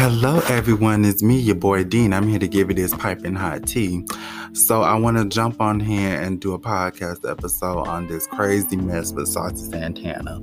Hello, everyone. It's me, your boy Dean. I'm here to give you this piping hot tea. So, I want to jump on here and do a podcast episode on this crazy mess with Saucy Santana.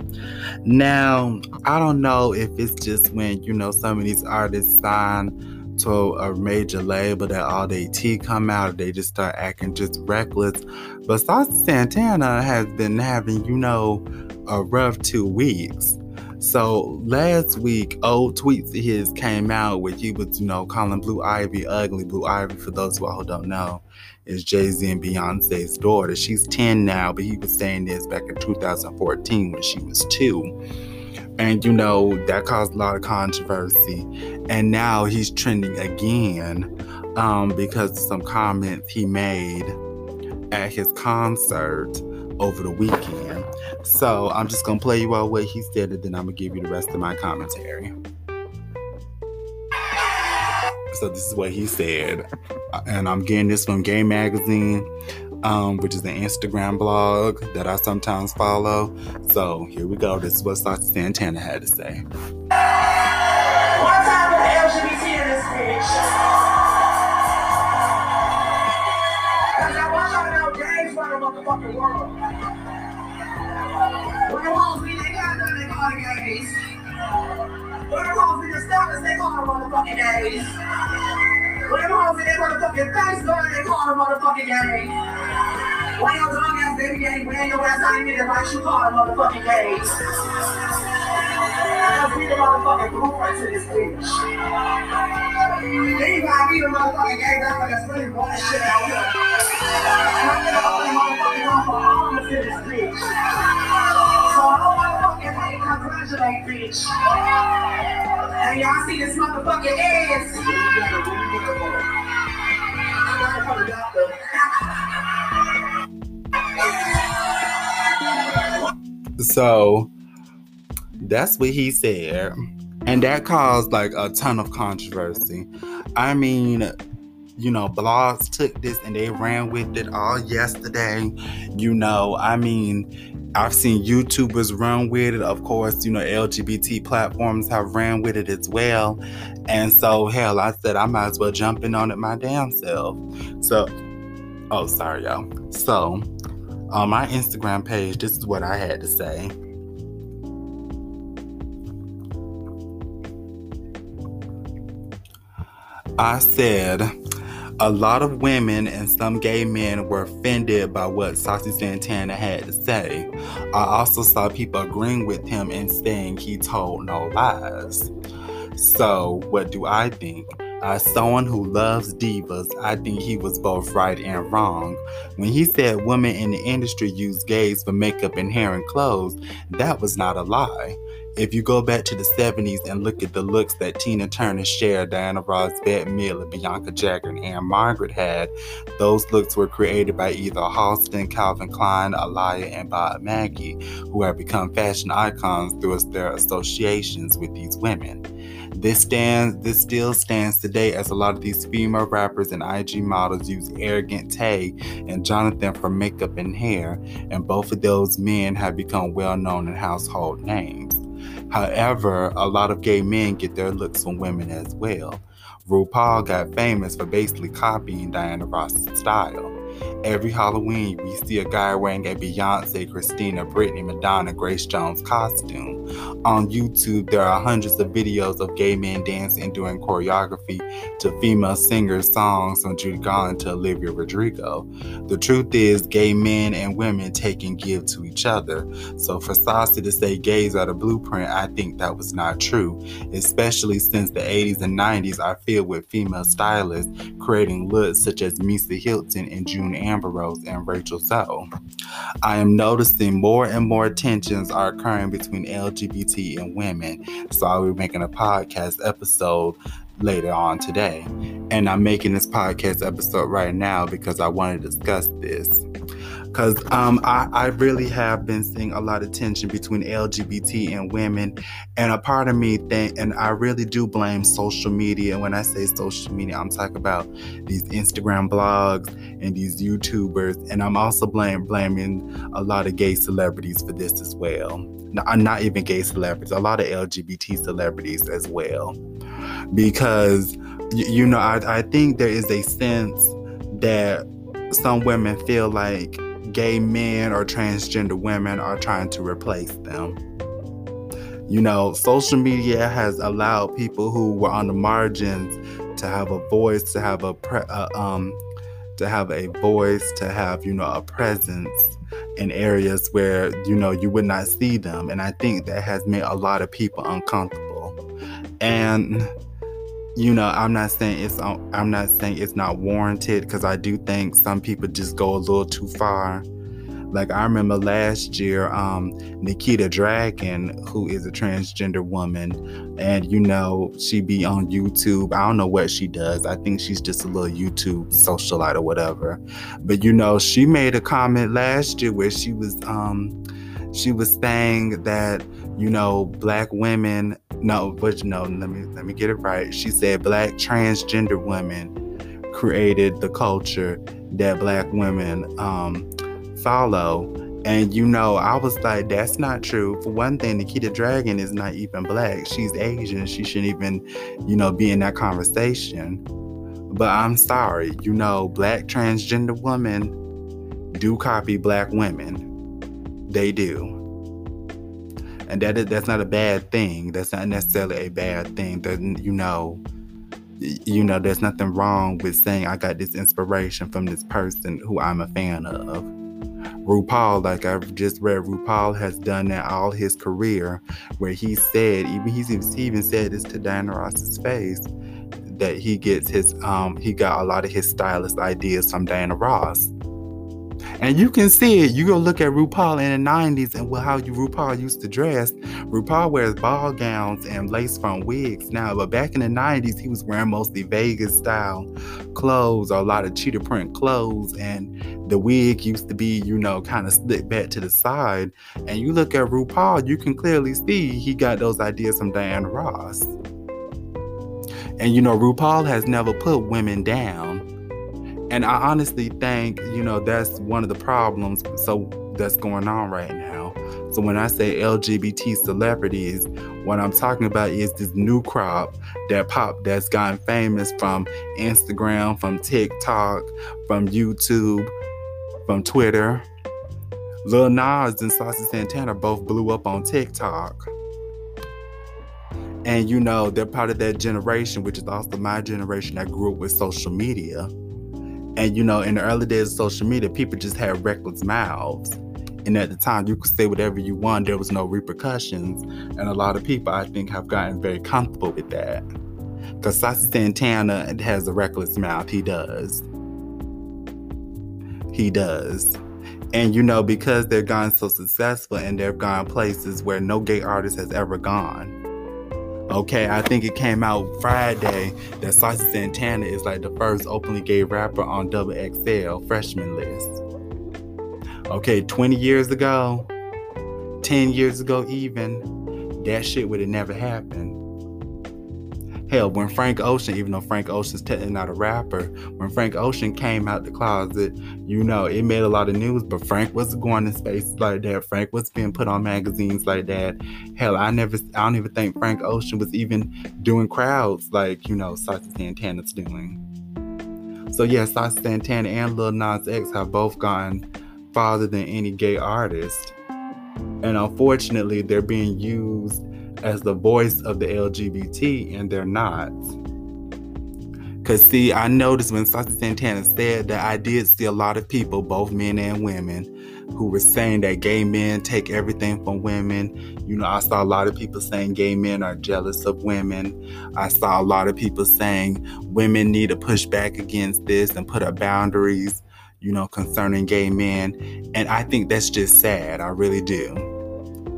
Now, I don't know if it's just when, you know, some of these artists sign to a major label that all their tea come out, they just start acting just reckless. But Saucy Santana has been having, you know, a rough two weeks. So last week, old tweets of his came out where he was, you know, calling Blue Ivy ugly. Blue Ivy, for those who don't know, is Jay Z and Beyonce's daughter. She's 10 now, but he was saying this back in 2014 when she was two. And you know, that caused a lot of controversy. And now he's trending again um, because of some comments he made at his concert over the weekend. So I'm just gonna play you all what he said, and then I'm gonna give you the rest of my commentary. So this is what he said, and I'm getting this from Gay Magazine, um, which is an Instagram blog that I sometimes follow. So here we go. This is what Saucy Santana had to say. Type of LGBT in this bitch? I to the motherfucking world. They call the gays. When the hoes be the stalkers, they call them motherfucking gays. When the hoes be they motherfucking face going, they call them motherfucking gays. When your dumb ass baby daddy ran your ass out of here, like you call them motherfucking gays. Let's be the motherfucking blueprint to this bitch. Anybody be the motherfucking gay guy that's really running shit out here. I'm the only motherfucking one for all of this bitch. Y'all this motherfucking ass. I doctor. So that's what he said. And that caused like a ton of controversy. I mean, you know, blogs took this and they ran with it all yesterday. You know, I mean, I've seen YouTubers run with it. Of course, you know, LGBT platforms have ran with it as well. And so, hell, I said I might as well jump in on it my damn self. So, oh, sorry, y'all. So, on my Instagram page, this is what I had to say. I said a lot of women and some gay men were offended by what Saucy Santana had to say. I also saw people agreeing with him and saying he told no lies. So, what do I think? As someone who loves divas, I think he was both right and wrong. When he said women in the industry use gays for makeup and hair and clothes, that was not a lie. If you go back to the 70s and look at the looks that Tina Turner, Cher, Diana Ross, Bette Midler, Bianca Jagger, and Ann-Margret had, those looks were created by either Halston, Calvin Klein, Alaïa, and Bob Mackie, who have become fashion icons through their associations with these women. This stands this still stands today as a lot of these female rappers and IG models use Arrogant Tay and Jonathan for makeup and hair, and both of those men have become well known and household names. However, a lot of gay men get their looks from women as well. RuPaul got famous for basically copying Diana Ross's style. Every Halloween, we see a guy wearing a Beyonce, Christina, Britney, Madonna, Grace Jones costume. On YouTube, there are hundreds of videos of gay men dancing and doing choreography to female singers' songs from Judy Garland to Olivia Rodrigo. The truth is, gay men and women take and give to each other. So for Saucy to say gays are the blueprint, I think that was not true, especially since the 80s and 90s are filled with female stylists creating looks such as Misa Hylton and June Ambrose and Rachel Zoe. I am noticing more and more tensions are occurring between LGBT and women, so I'll be making a podcast episode later on today. And I'm making this podcast episode right now because I want to discuss this. Because um, I, I really have been seeing a lot of tension between LGBT and women. And a part of me think, and I really do blame social media. And when I say social media, I'm talking about these Instagram blogs and these YouTubers. And I'm also blame, blaming a lot of gay celebrities for this as well. Not, not even gay celebrities, a lot of LGBT celebrities as well. because you, you know I, I think there is a sense that some women feel like gay men or transgender women are trying to replace them. You know, social media has allowed people who were on the margins to have a voice, to have a pre- uh, um, to have a voice, to have you know a presence in areas where you know you would not see them, and I think that has made a lot of people uncomfortable. And you know, I'm not saying it's I'm not saying it's not warranted because I do think some people just go a little too far. Like I remember last year, um, Nikita Dragun, who is a transgender woman, and you know, she be on YouTube. I don't know what she does. I think she's just a little YouTube socialite or whatever. But you know, she made a comment last year where she was um she was saying that, you know, black women no, but no, let me let me get it right. She said black transgender women created the culture that black women um, follow. And you know, I was like, that's not true. For one thing, Nikita Dragun is not even black. She's Asian. She shouldn't even, you know, be in that conversation. But I'm sorry, you know, black transgender women do copy black women. They do and that is, that's not a bad thing. That's not necessarily a bad thing. That you know, you know, there's nothing wrong with saying I got this inspiration from this person who I'm a fan of. RuPaul, like I've just read, RuPaul has done that all his career, where he said, even he's he even said this to Diana Ross's face, that he gets his um he got a lot of his stylist ideas from Diana Ross. And you can see it. You go look at RuPaul in the 90s and how you RuPaul used to dress. RuPaul wears ball gowns and lace front wigs now, but back in the 90s, he was wearing mostly Vegas style clothes or a lot of cheetah print clothes. And the wig used to be, you know, kind of slicked back to the side. And you look at RuPaul, you can clearly see he got those ideas from Diana Ross. And you know, RuPaul has never put women down and I honestly think, you know, that's one of the problems so that's going on right now. So when I say LGBT celebrities, what I'm talking about is this new crop that pop that's gotten famous from Instagram, from TikTok, from YouTube, from Twitter. Lil Nas and Saucy Santana both blew up on TikTok. And you know, they're part of that generation, which is also my generation that grew up with social media. And you know, in the early days of social media, people just had reckless mouths. And at the time, you could say whatever you want, there was no repercussions. And a lot of people, I think, have gotten very comfortable with that. Because Saucy Santana has a reckless mouth. He does. He does. And you know, because they've gone so successful and they've gone places where no gay artist has ever gone Okay, I think it came out Friday that Saucy Santana is like the first openly gay rapper on Double XL freshman list. Okay, 20 years ago, 10 years ago, even, that shit would have never happened. Hell, when Frank Ocean, even though Frank Ocean's technically not a rapper, when Frank Ocean came out the closet, you know, it made a lot of news, but Frank was going in spaces like that. Frank was being put on magazines like that. Hell, I never, I don't even think Frank Ocean was even doing crowds like, you know, Saucy Santana's doing. So yeah, Saucy Santana and Lil Nas X have both gone farther than any gay artist. And unfortunately, they're being used as the voice of the LGBT, and they're not. Because, see, I noticed when Saucy Santana said that I did see a lot of people, both men and women, who were saying that gay men take everything from women. You know, I saw a lot of people saying gay men are jealous of women. I saw a lot of people saying women need to push back against this and put up boundaries, you know, concerning gay men. And I think that's just sad. I really do.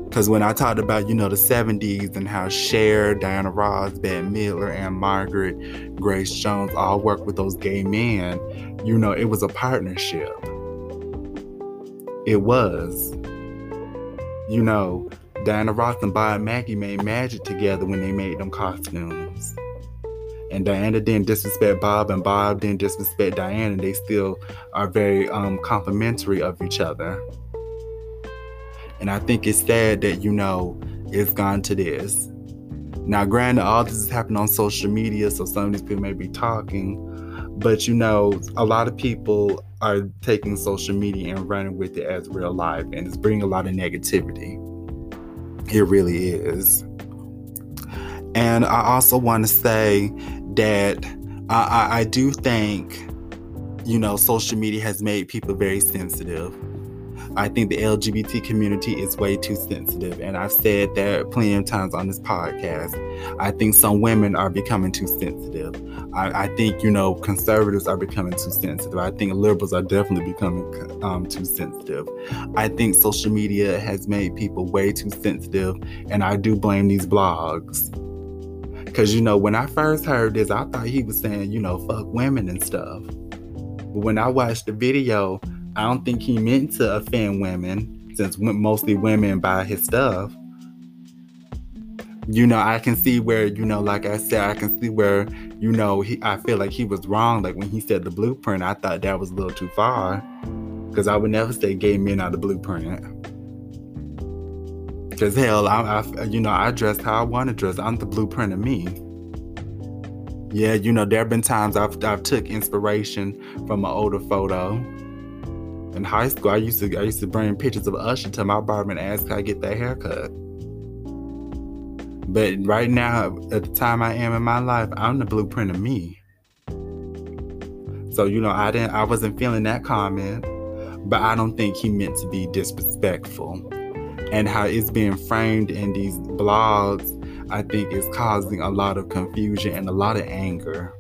Because when I talked about, you know, the 70s and how Cher, Diana Ross, Bette Midler, and Margaret Grace Jones all worked with those gay men, you know, it was a partnership. It was. You know, Diana Ross and Bob Mackie made magic together when they made them costumes. And Diana didn't disrespect Bob, and Bob didn't disrespect Diana. They still are very um, complimentary of each other. And I think it's sad that, you know, it's gone to this. Now, granted, all this is happening on social media, so some of these people may be talking, but you know, a lot of people are taking social media and running with it as real life, and it's bringing a lot of negativity. It really is. And I also want to say that I, I, I do think, you know, social media has made people very sensitive. I think the LGBT community is way too sensitive. And I've said that plenty of times on this podcast. I think some women are becoming too sensitive. I, I think, you know, conservatives are becoming too sensitive. I think liberals are definitely becoming um, too sensitive. I think social media has made people way too sensitive. And I do blame these blogs. Because, you know, when I first heard this, I thought he was saying, you know, fuck women and stuff. But when I watched the video, I don't think he meant to offend women, since mostly women buy his stuff. You know, I can see where, you know, like I said, I can see where, you know, he, I feel like he was wrong. Like when he said the blueprint, I thought that was a little too far. Because I would never say gay men are the blueprint. Because hell, I, I, you know, I dress how I want to dress. I'm the blueprint of me. Yeah, you know, there have been times I've, I've took inspiration from an older photo in high school, I used to I used to bring pictures of Usher to my barber and ask how I get that haircut. But right now, at the time I am in my life, I'm the blueprint of me. So you know, I didn't I wasn't feeling that comment, but I don't think he meant to be disrespectful. And how it's being framed in these blogs, I think is causing a lot of confusion and a lot of anger.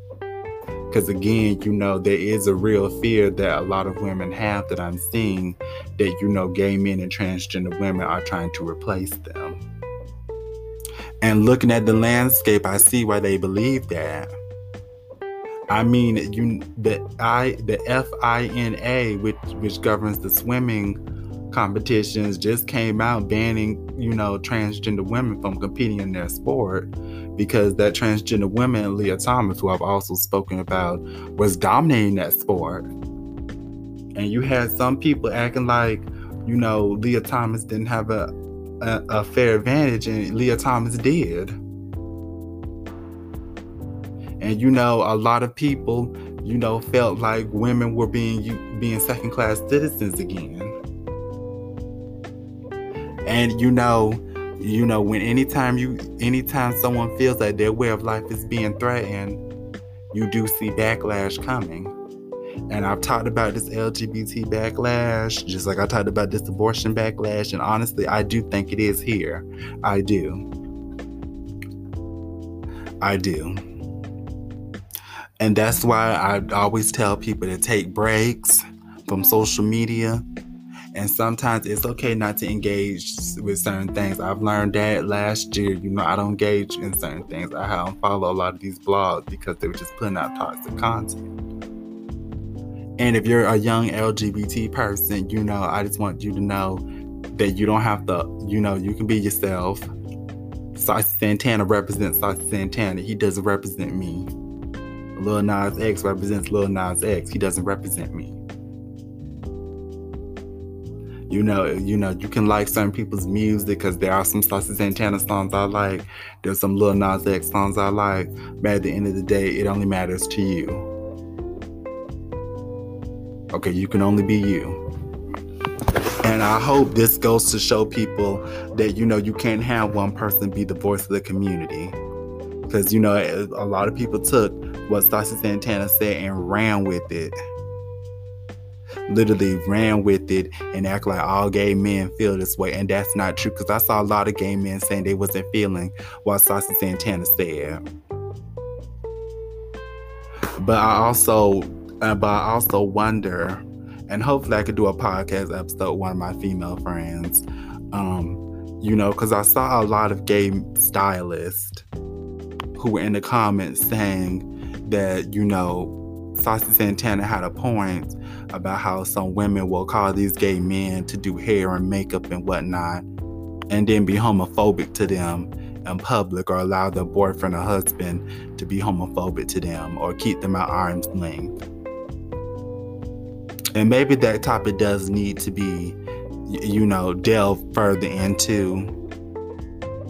Because again, you know, there is a real fear that a lot of women have that I'm seeing that, you know, gay men and transgender women are trying to replace them. And looking at the landscape, I see why they believe that. I mean, you the I the FINA, which which governs the swimming competitions just came out banning, you know, transgender women from competing in their sport because that transgender woman, Lia Thomas, who I've also spoken about, was dominating that sport. And you had some people acting like, you know, Lia Thomas didn't have a, a, a fair advantage, and Lia Thomas did. And you know, a lot of people, you know, felt like women were being being second class citizens again. And you know, you know, when anytime you anytime someone feels that their way of life is being threatened, you do see backlash coming. And I've talked about this LGBT backlash, just like I talked about this abortion backlash. And honestly, I do think it is here. I do. I do. And that's why I always tell people to take breaks from social media and sometimes it's okay not to engage with certain things. I've learned that last year. You know, I don't engage in certain things. I don't follow a lot of these blogs because they were just putting out toxic content. And if you're a young LGBT person, you know, I just want you to know that you don't have to, you know, you can be yourself. Saucy Santana represents Saucy Santana. He doesn't represent me. Lil Nas X represents Lil Nas X. He doesn't represent me. You know, you know, you can like certain people's music because there are some Saucy Santana songs I like. There's some Lil Nas X songs I like. But at the end of the day, it only matters to you. Okay, you can only be you. And I hope this goes to show people that, you know, you can't have one person be the voice of the community. Because, you know, a lot of people took what Saucy Santana said and ran with it literally ran with it and act like all gay men feel this way. And that's not true because I saw a lot of gay men saying they wasn't feeling what Saucy Santana said. But I also, uh, but I also wonder, and hopefully I could do a podcast episode with one of my female friends. Um, you know, because I saw a lot of gay stylists who were in the comments saying that, you know, Saucy Santana had a point about how some women will call these gay men to do hair and makeup and whatnot, and then be homophobic to them in public or allow their boyfriend or husband to be homophobic to them or keep them at arm's length. And maybe that topic does need to be, you know, delved further into.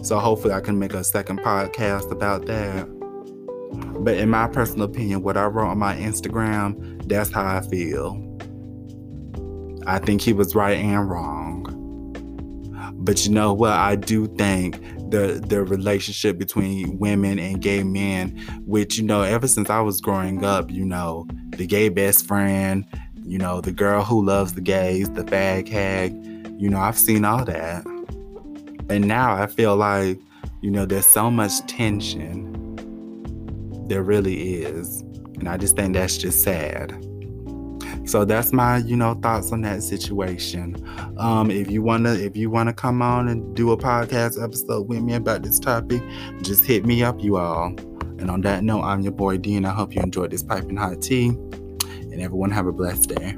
So hopefully I can make a second podcast about that. But in my personal opinion, what I wrote on my Instagram, that's how I feel. I think he was right and wrong. But you know what? I do think the the relationship between women and gay men, which you know, ever since I was growing up, you know, the gay best friend, you know, the girl who loves the gays, the fag hag, you know, I've seen all that. And now I feel like, you know, there's so much tension. There really is. And I just think that's just sad. So that's my, you know, thoughts on that situation. Um, if you wanna, if you wanna come on and do a podcast episode with me about this topic, just hit me up, you all. And on that note, I'm your boy Dean. I hope you enjoyed this piping hot tea. And everyone have a blessed day.